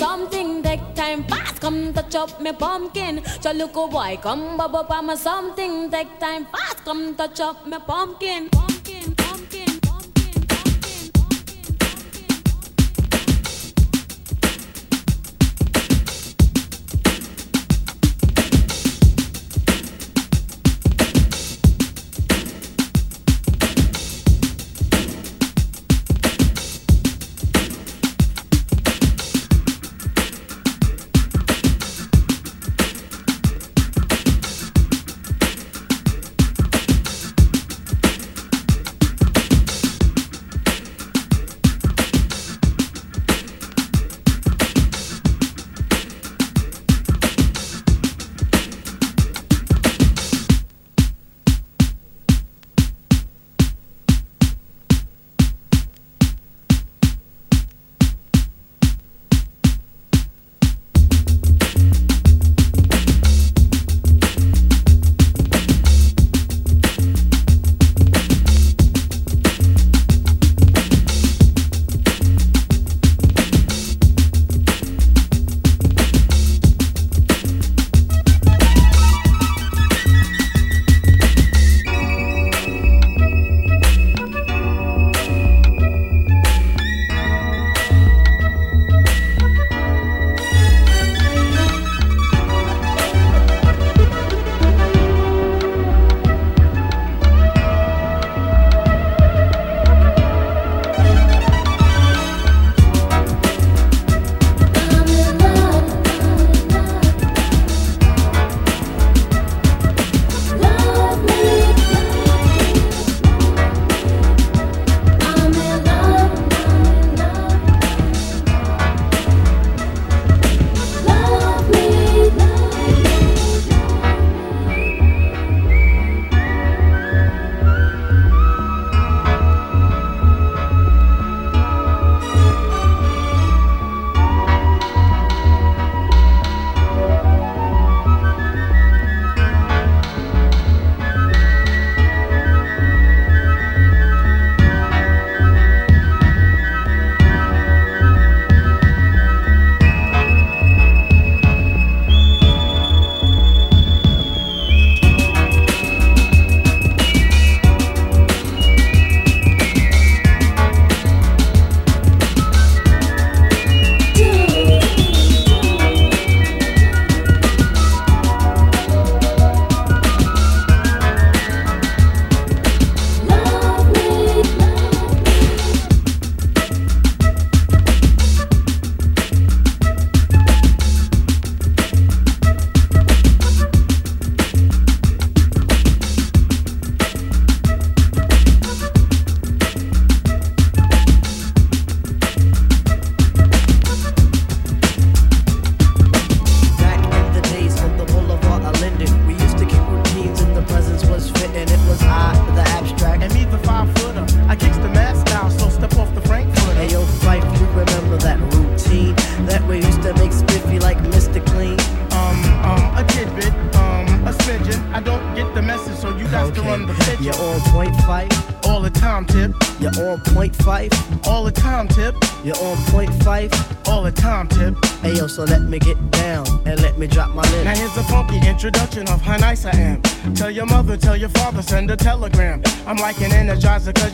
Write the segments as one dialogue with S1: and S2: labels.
S1: something take time. Fast come touch up my pumpkin. Chaluko boy come bubble pama something take time. Fast come touch up my pumpkin.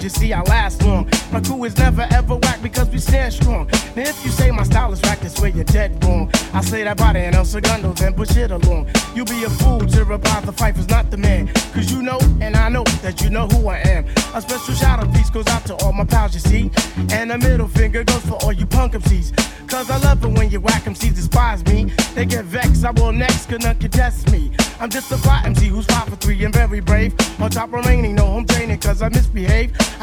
S2: You
S3: see I laugh.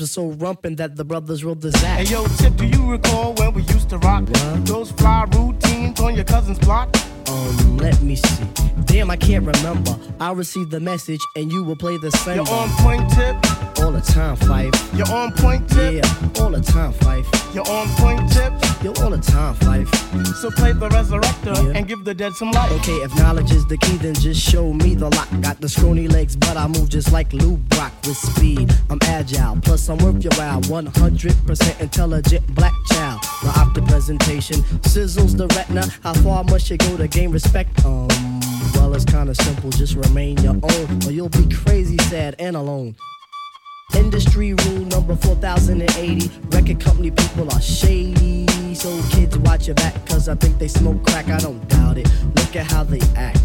S2: Were so rumpin' that the brothers wrote the Zach.
S3: Hey yo, Tip, do you recall when we used to rock
S2: What?
S3: those fly routines on your cousin's block?
S2: Um, let me see. Damn, I can't remember. I received the message and you will play the same.
S3: You're on point, Tip.
S2: all the time, Phife.
S3: You're on point, Tip.
S2: Yeah, all the time, Phife.
S3: You're on point, tip.
S2: You're all the time, Phife.
S3: So play the resurrector
S2: Yeah.
S3: and give the dead some life.
S2: Okay, if knowledge is the key, then just show me the lock. Got the scrawny legs, but I move just like Lou Brock with speed. I'm agile, plus I'm worth your while. 100% intelligent black child. The optic presentation sizzles the retina. How far must you go to gain respect? Um, well, it's kinda simple. Just remain your own, or you'll be crazy, sad, and alone. Industry rule number 4080. Record company people are shady. So kids watch your back, cause I think they smoke crack. I don't doubt it. Look at how they act.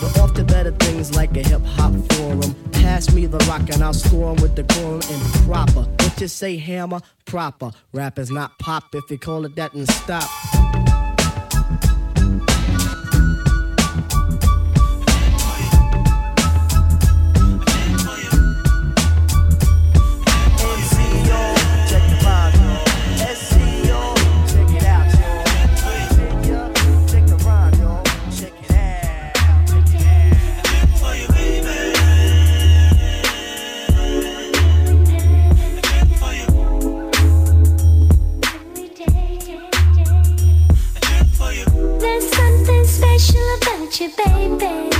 S2: But off to better things like a hip hop forum. Pass me the rock and I'll score 'em with the quorum and proper. What you say, hammer? Proper. Rap is not pop. If you call it that, then stop.
S4: Baby.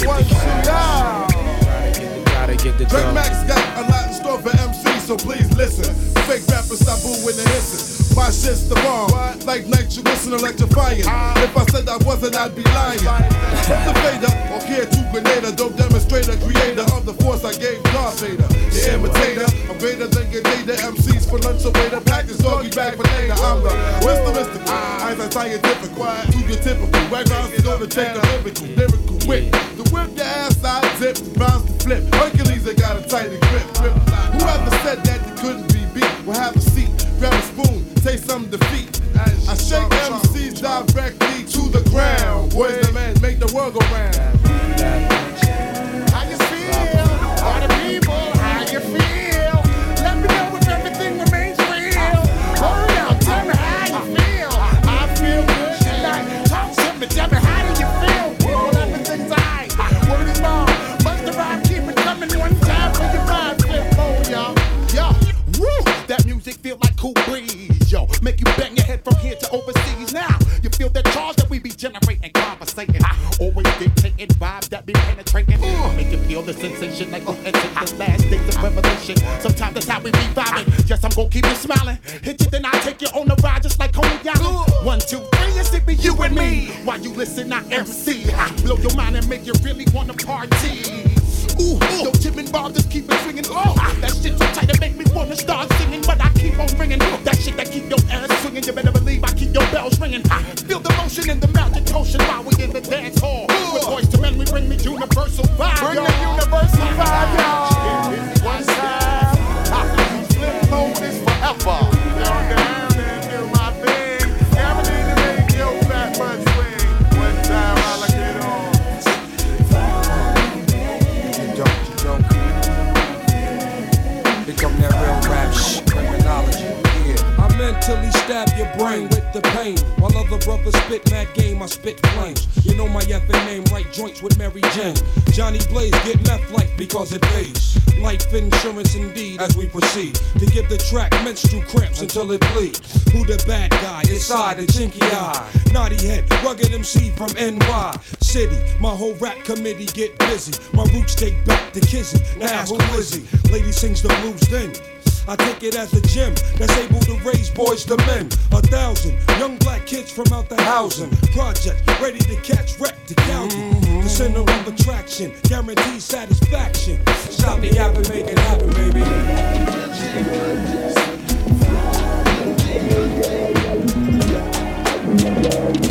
S4: You
S5: now.
S6: Gotta get the Craig Mack got a lot in store for MC, so please listen. Fake rappers stop booing and hissing. My shit's the bomb, like nitroglycerin electrifying. If I said I wasn't, I'd be lying. From the Vader, or care to Grenada, dope demonstrator, creator of the force I gave Darth Vader. The imitator, I'm greater than Grenada. MCs for lunch away, the package doggy bag for later. I'm the Mr. Mystical, eyes are scientific, quiet to your typical. Backgrounds is gonna take a lyrical, lyrical whip. The whip your ass side dip, bounce to flip. Hercules, they got a tighter grip, grip. Whoever said that you couldn't be beat, will have a seat, grab a spoon taste some defeat. I shake MCs directly to the ground. Boys, the man, make the world go round.
S7: Sensation like and the last days of revelation. Sometimes that's how we be vibing. Yes, I'm gonna keep you smiling. Hit you, then I take you on the ride just like Coney Island. One, two, three, it's it be you and me. While you listen, I MC. I blow your mind and make you really wanna party. Ooh, ooh. Yo, Tim and Bob just keep it swinging. Oh, that shit so tight it make me wanna start singing, but I keep on ringing. That shit that keep your ass swinging. You better believe I keep your bells ringing. Feel the motion in the magic potion while we in the dance hall. With Boyz II Men, we bring the universal vibe. Bring the universal vibe, y'all. One time, Flipmode is forever.
S8: Stab your brain with the pain. While other brothers spit mad game, I spit flames. You know my effing name, right joints with Mary Jane. Johnny Blaze get left like because it pays. Life insurance indeed as we proceed to give the track menstrual cramps until it bleeds. Who the bad guy? Inside the chinky eye. Naughty head, rugged MC from NY City. My whole rap committee get busy. My roots take back to Kizzy. Now who is he? Lady sings the blues then. I take it as a gym that's able to raise boys to men. A thousand young black kids from out the housing project, ready to catch wreck to Calgary. The center of attraction, guaranteed satisfaction. Stop me yapping, make it happen, baby.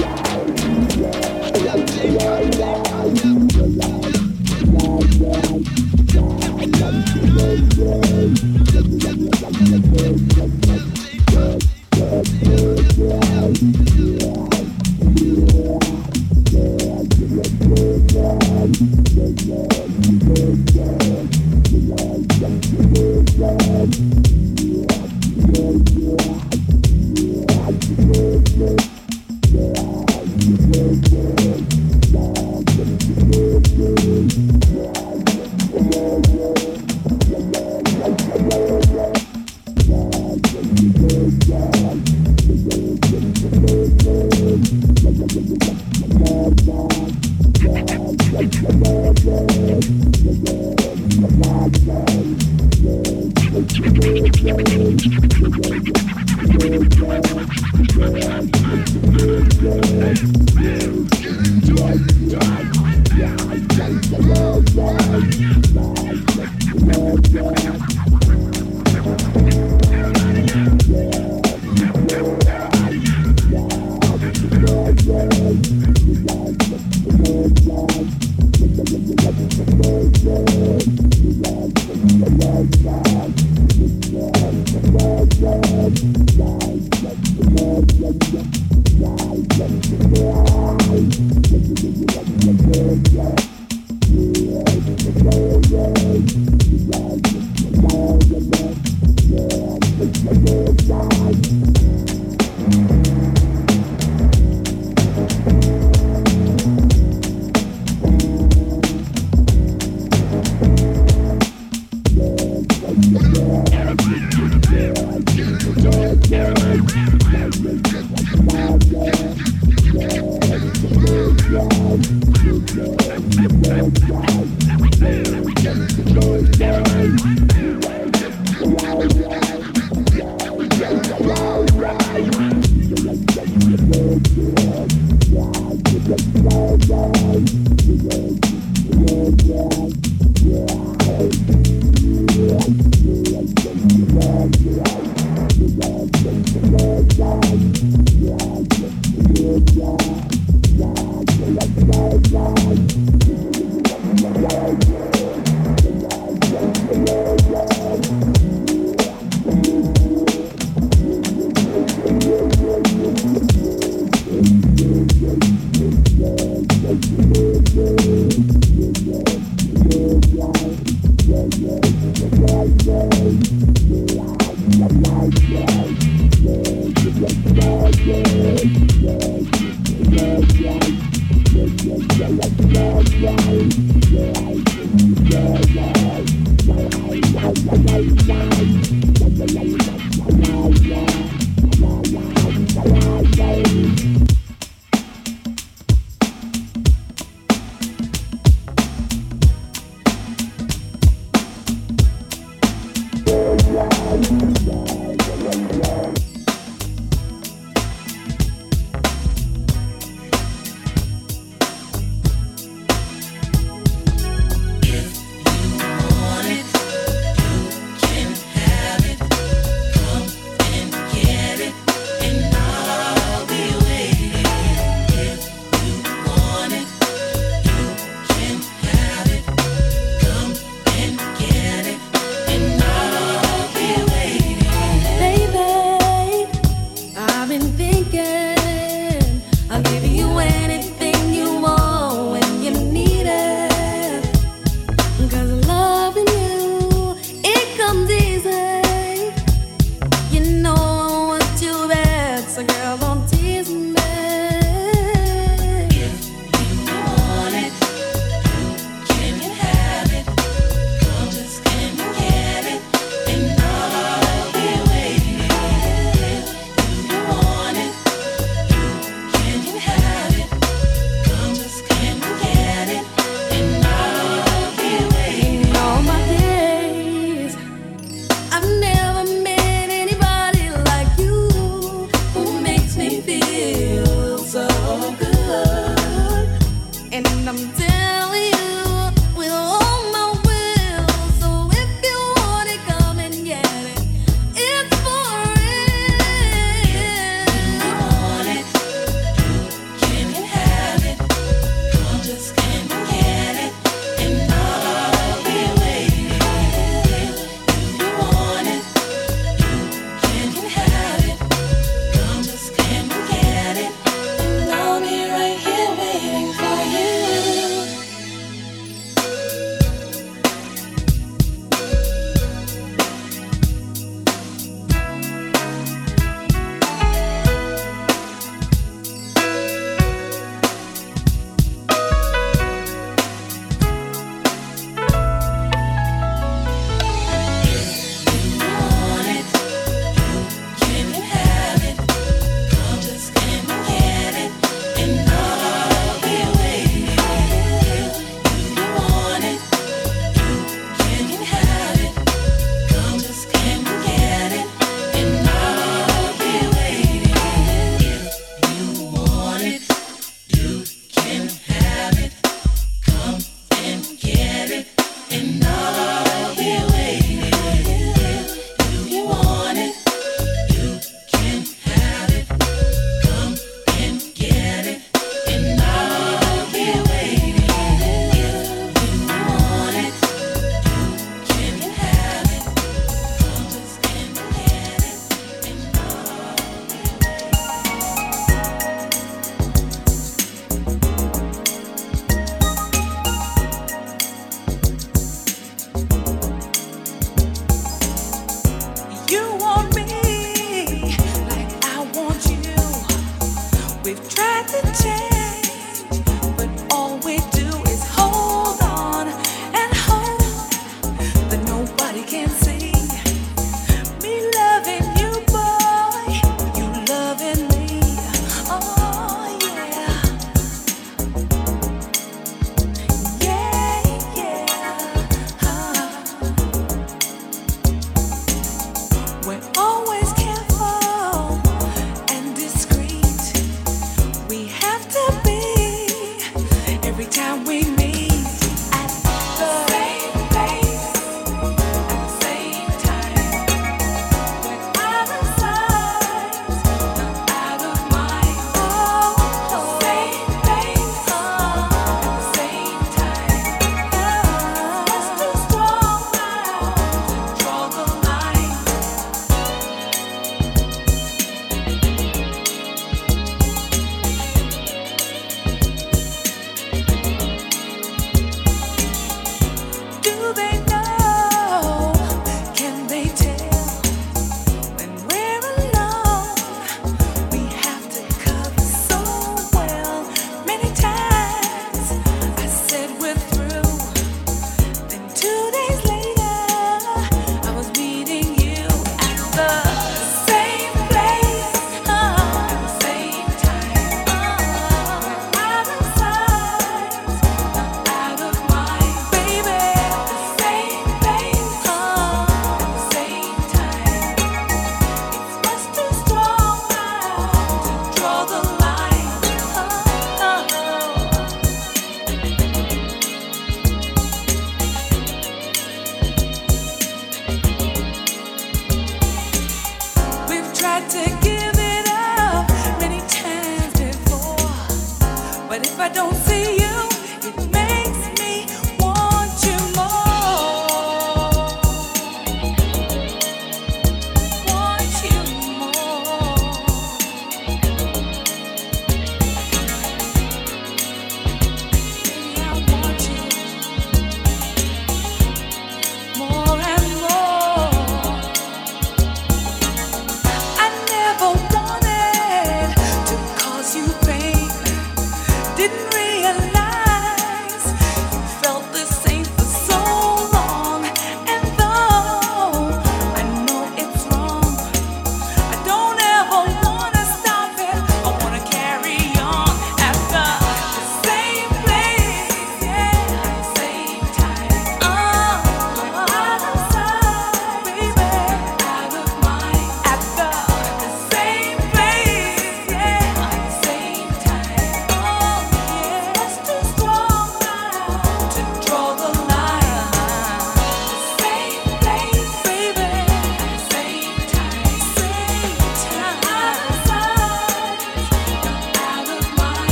S5: Yeah.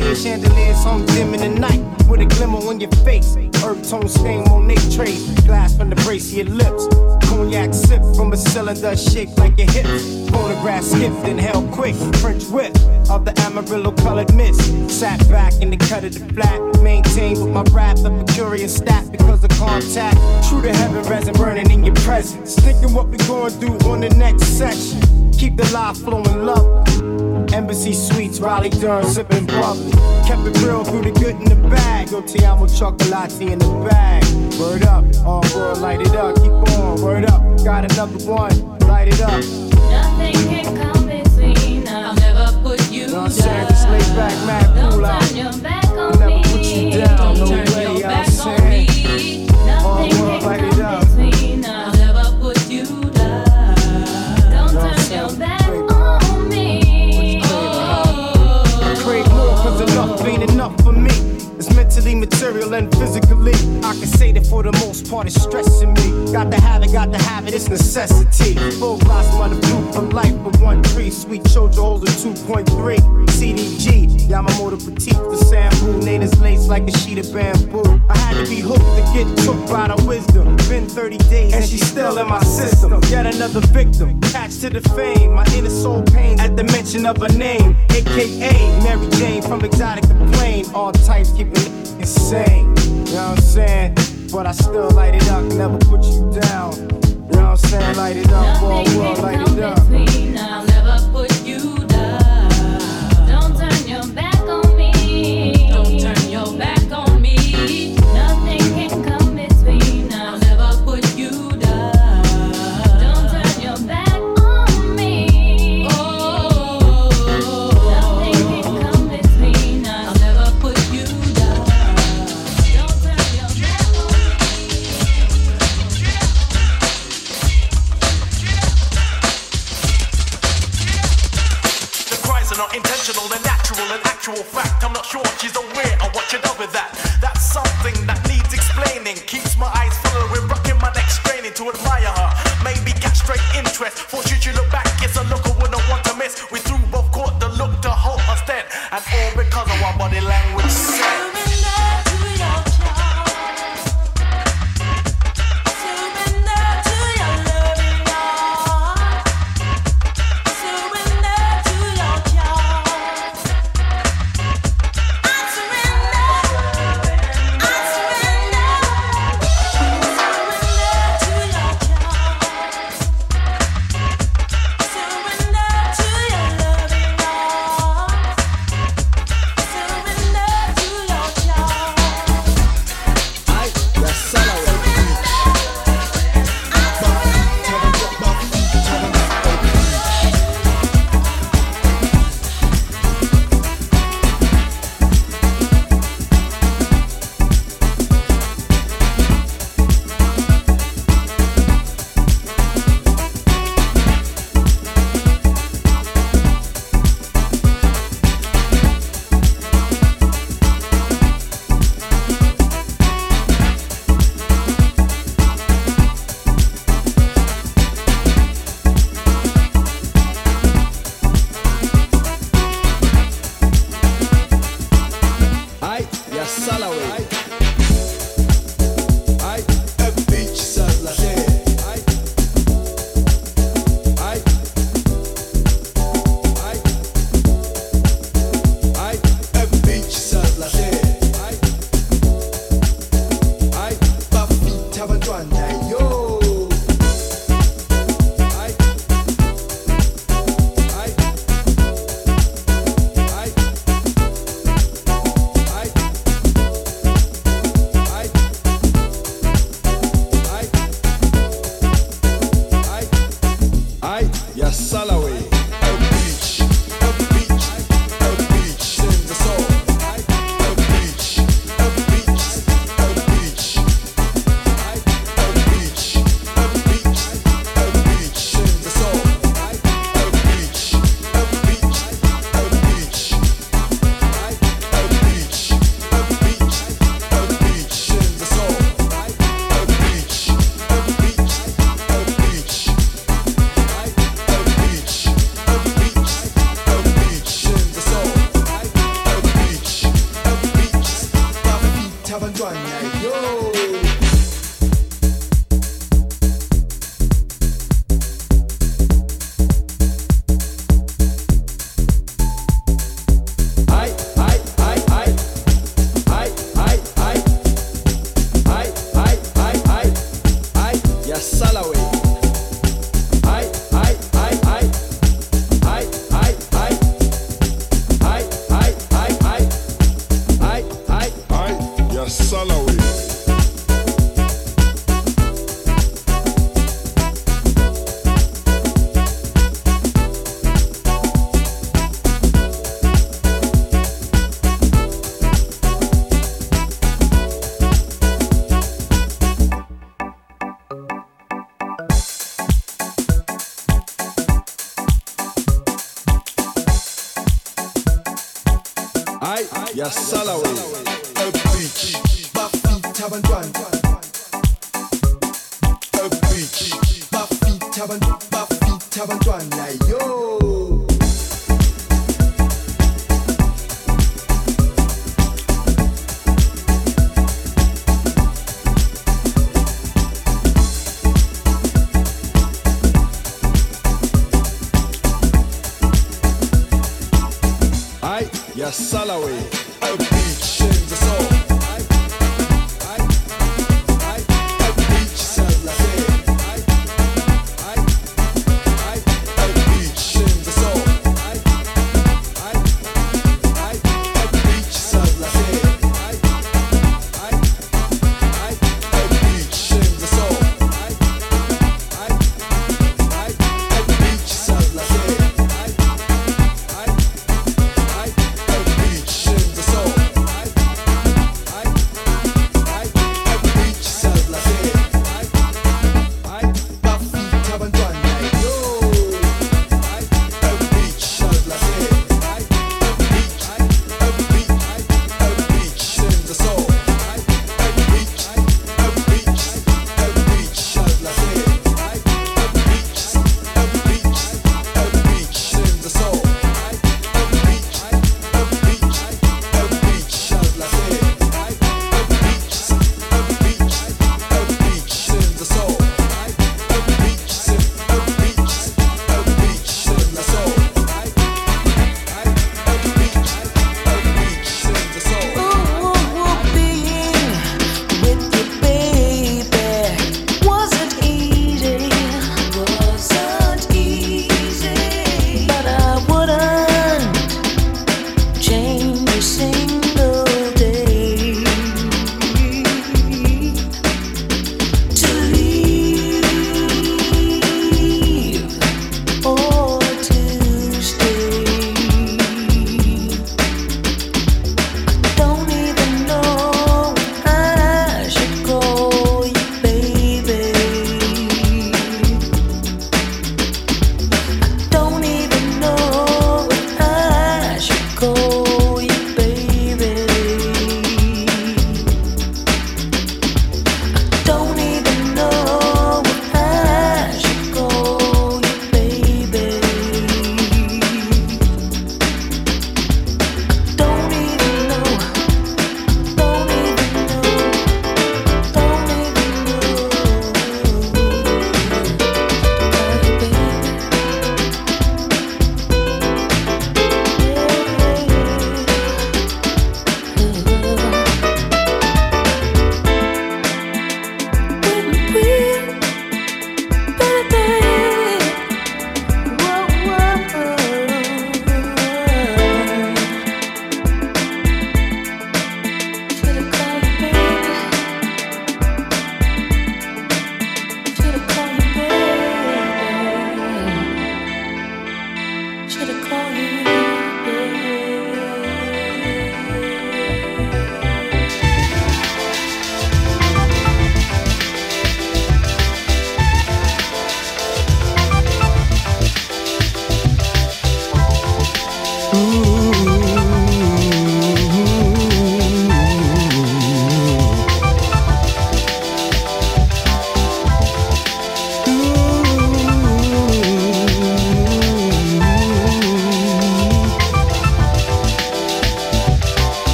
S3: Shed tears, chandeliers hung dim in the night. With a glimmer on your face. Earth tone stain, on Monet trace. Glass from the brace of your lips. Cognac sip from a cylinder shaped like your hips. Photograph skipped and held quick. French whip of the amarillo colored mist. Sat back in the cut of the flat. Maintained with my rap the mercurial stat because of contact. True to heaven, resin burning in your presence. Thinking what we gonna do on the next section. Keep the life flowing love. Embassy Suites, Raleigh Durham, sipping bubbly. Kept it real through the good and the bad. Yo, te amo chocolate in the bag. Word up, all world light it up. Keep on, word up. Got another one, light it up.
S9: Nothing can come between us. I'll never put you
S3: Know what I'm
S9: down.
S3: saying? Just lay back,
S9: Don't
S3: cool out. Material, and physically. I can say that for the most part, it's stressing me. Got to have it, got to have it, it's necessity. Full of the fruit for life with one tree. Sweet chojo holds a 2.3. CDG, Yamamoto Petite, the sample. Natives lace like a sheet of bamboo. I had to be hooked to get took by the wisdom. Been 30 days and she's still in my system. Yet another victim, attached to the fame. My inner soul pains at the mention of her name, aka Mary Jane from exotic to plain. All types keeping insane. You know what I'm saying? But I still light it up, never put you down. You know what I'm saying? Light it up, all world, light it up.
S9: interest. For should you look back,
S10: it's a look I wouldn't want to miss. We threw both, court the look to halt us then, and all because of our body language.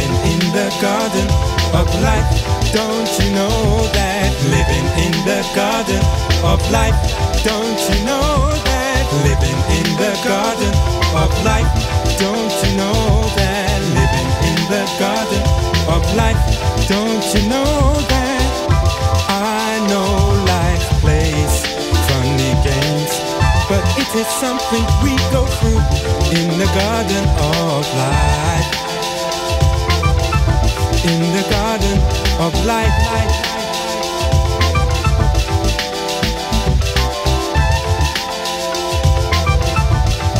S10: Living in the garden of life. Don't you know that? Living in the garden of life. Don't you know that? Living in the garden of life. Don't you know that? Living in the garden of life. Don't you know that? I know life plays funny games, but it is something we go through in the garden of life. In the garden of life.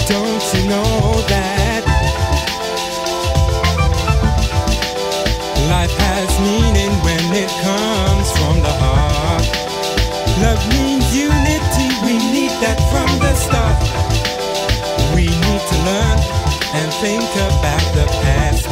S10: Don't you know that life has meaning when it comes from the heart? Love means unity, we need that from the start. We need to learn and think about the past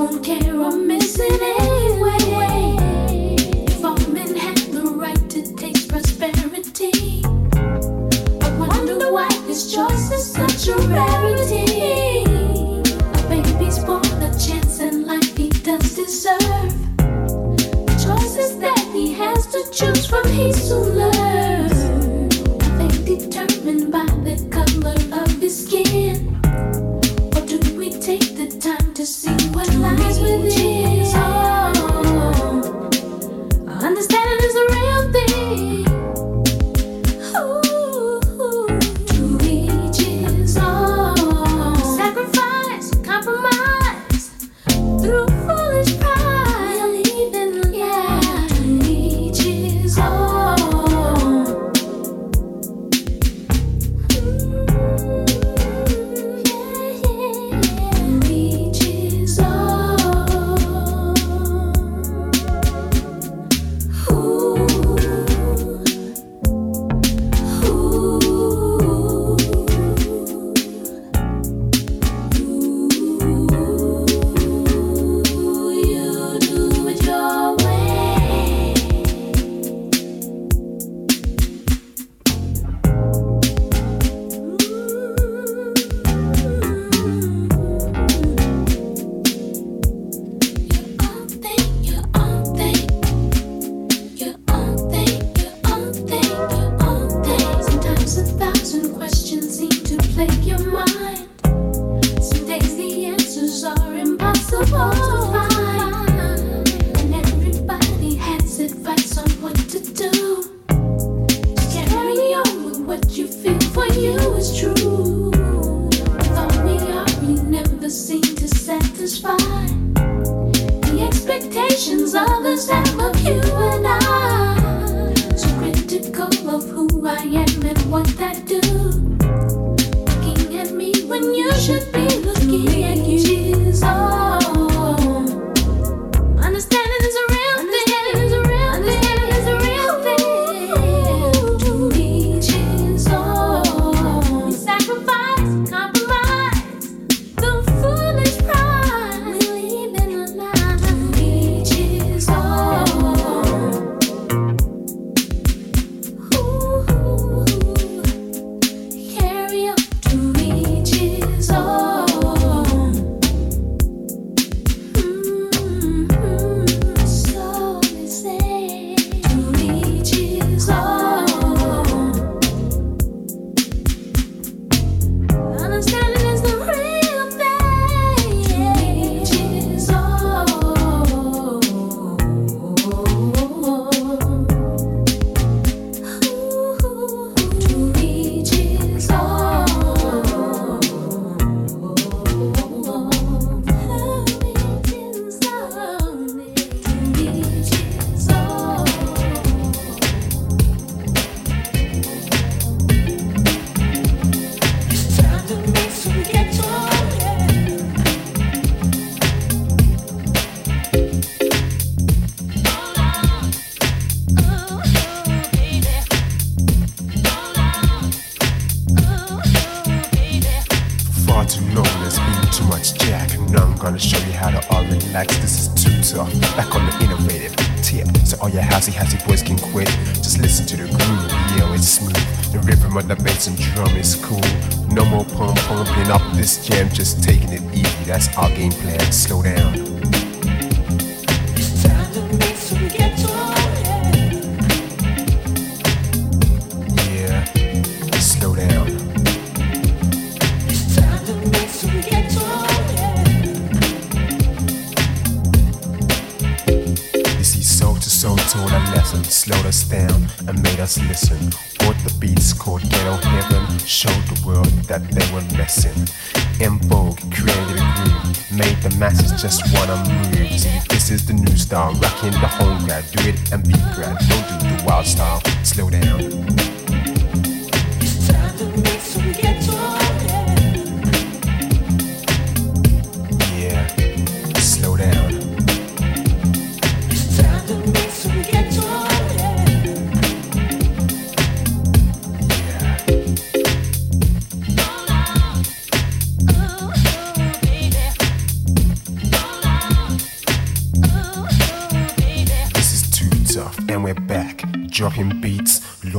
S11: won't care or miss it anyway. If all men had the right to taste prosperity, I wonder why
S12: this choice is such a rarity. A baby's
S11: born a chance in life he does deserve. The choices that he has to choose from, he's so loved. To
S13: all relax. This is tough. Back on the innovative tip. So all your housey housey boys can quit. Just listen to the groove, yo, it's smooth. The rhythm of the bass and drum is cool. No more pump pumping up this jam, just taking it easy. That's our game plan. Slow down. Told a lesson, slowed us down and made us listen. What the beats called ghetto heaven showed the world that they were messing. En Vogue created a groove, made the masses just wanna move. This is the new style, rocking the home grad, do it and be grad. Don't do the wild style, slow down. It's
S11: Time to make some ghetto.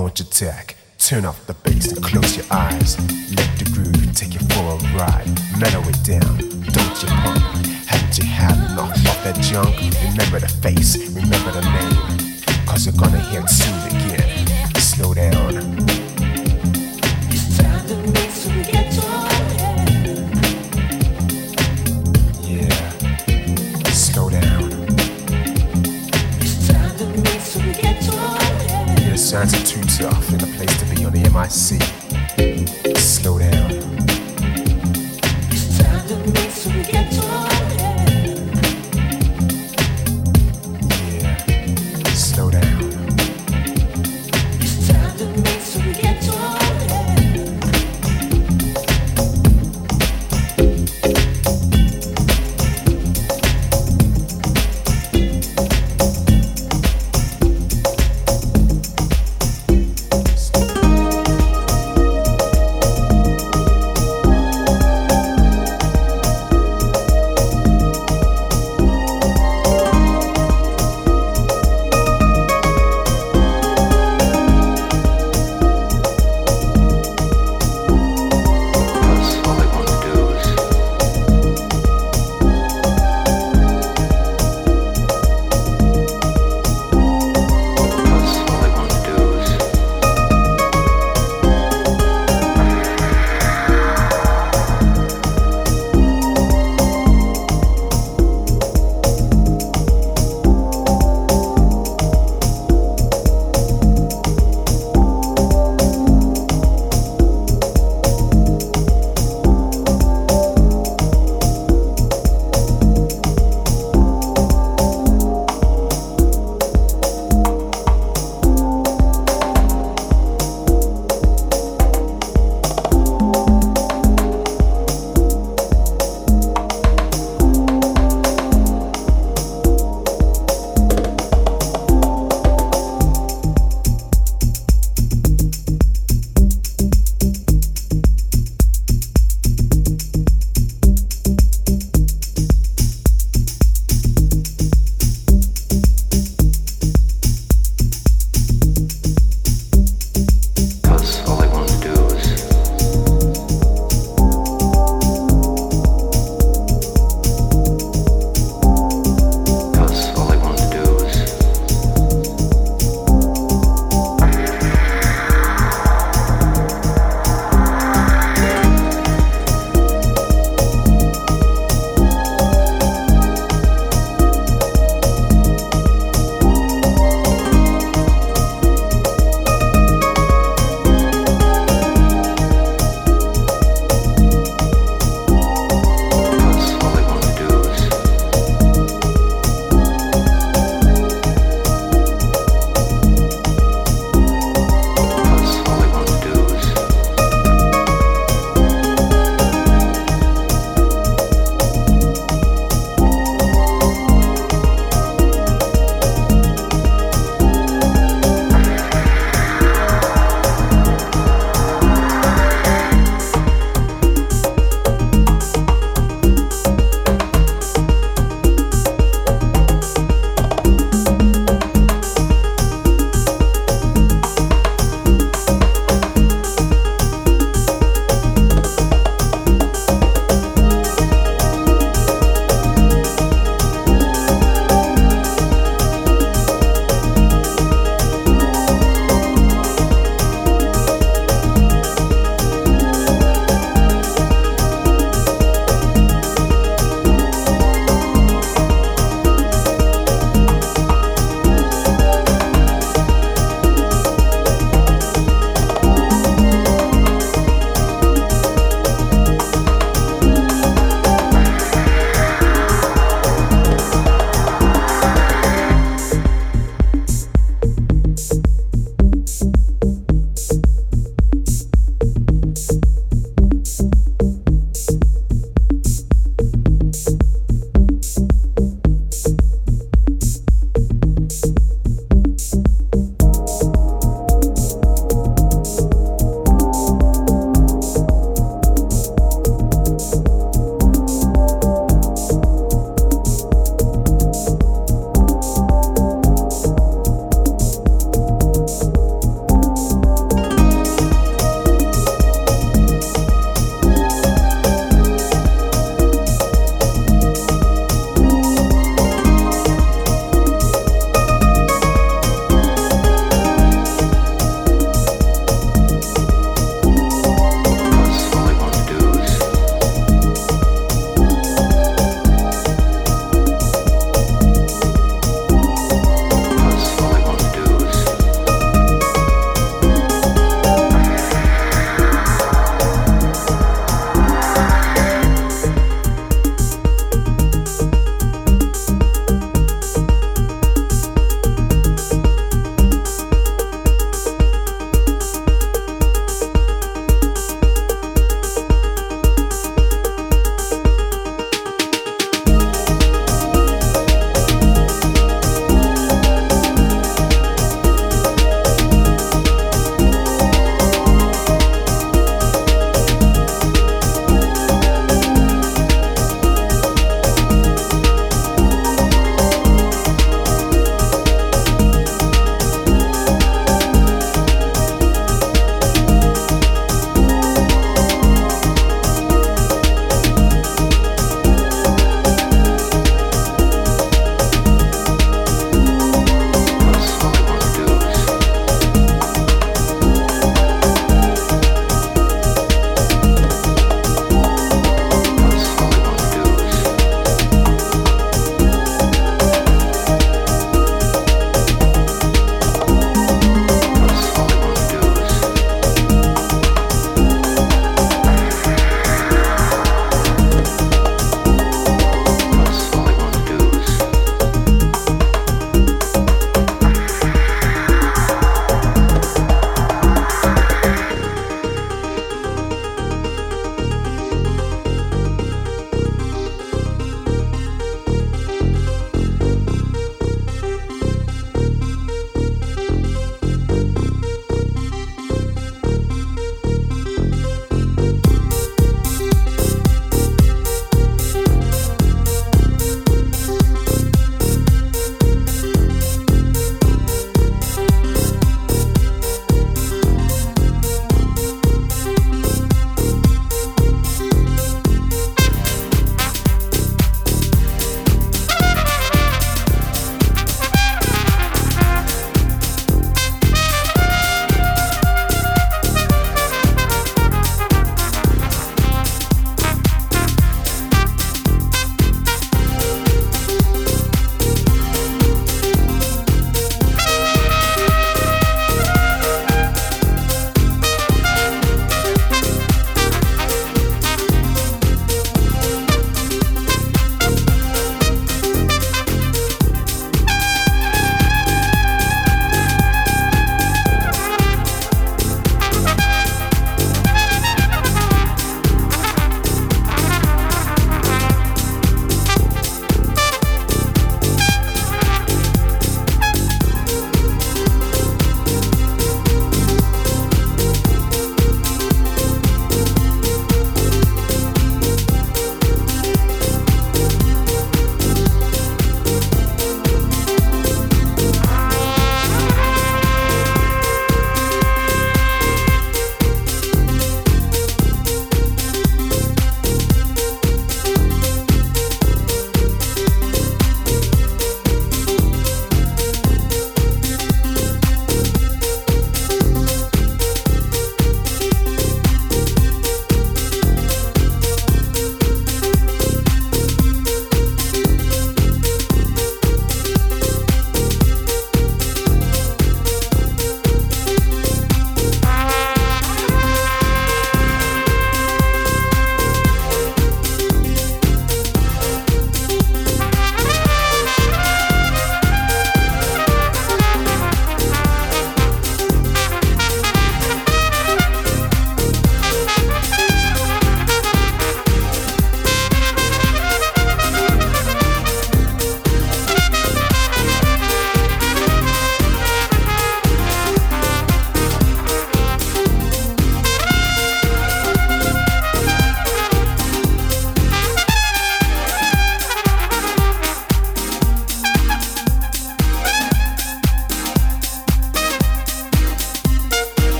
S13: Launch attack. Turn off the bass and close your eyes. Let the groove take you for a ride. Mellow it down, don't you pump. Haven't you had enough of that junk, remember the face, remember the name. Cause you're gonna hear it soon again. Slow down. Signs are too tough and a place to be on the MIC. Slow down.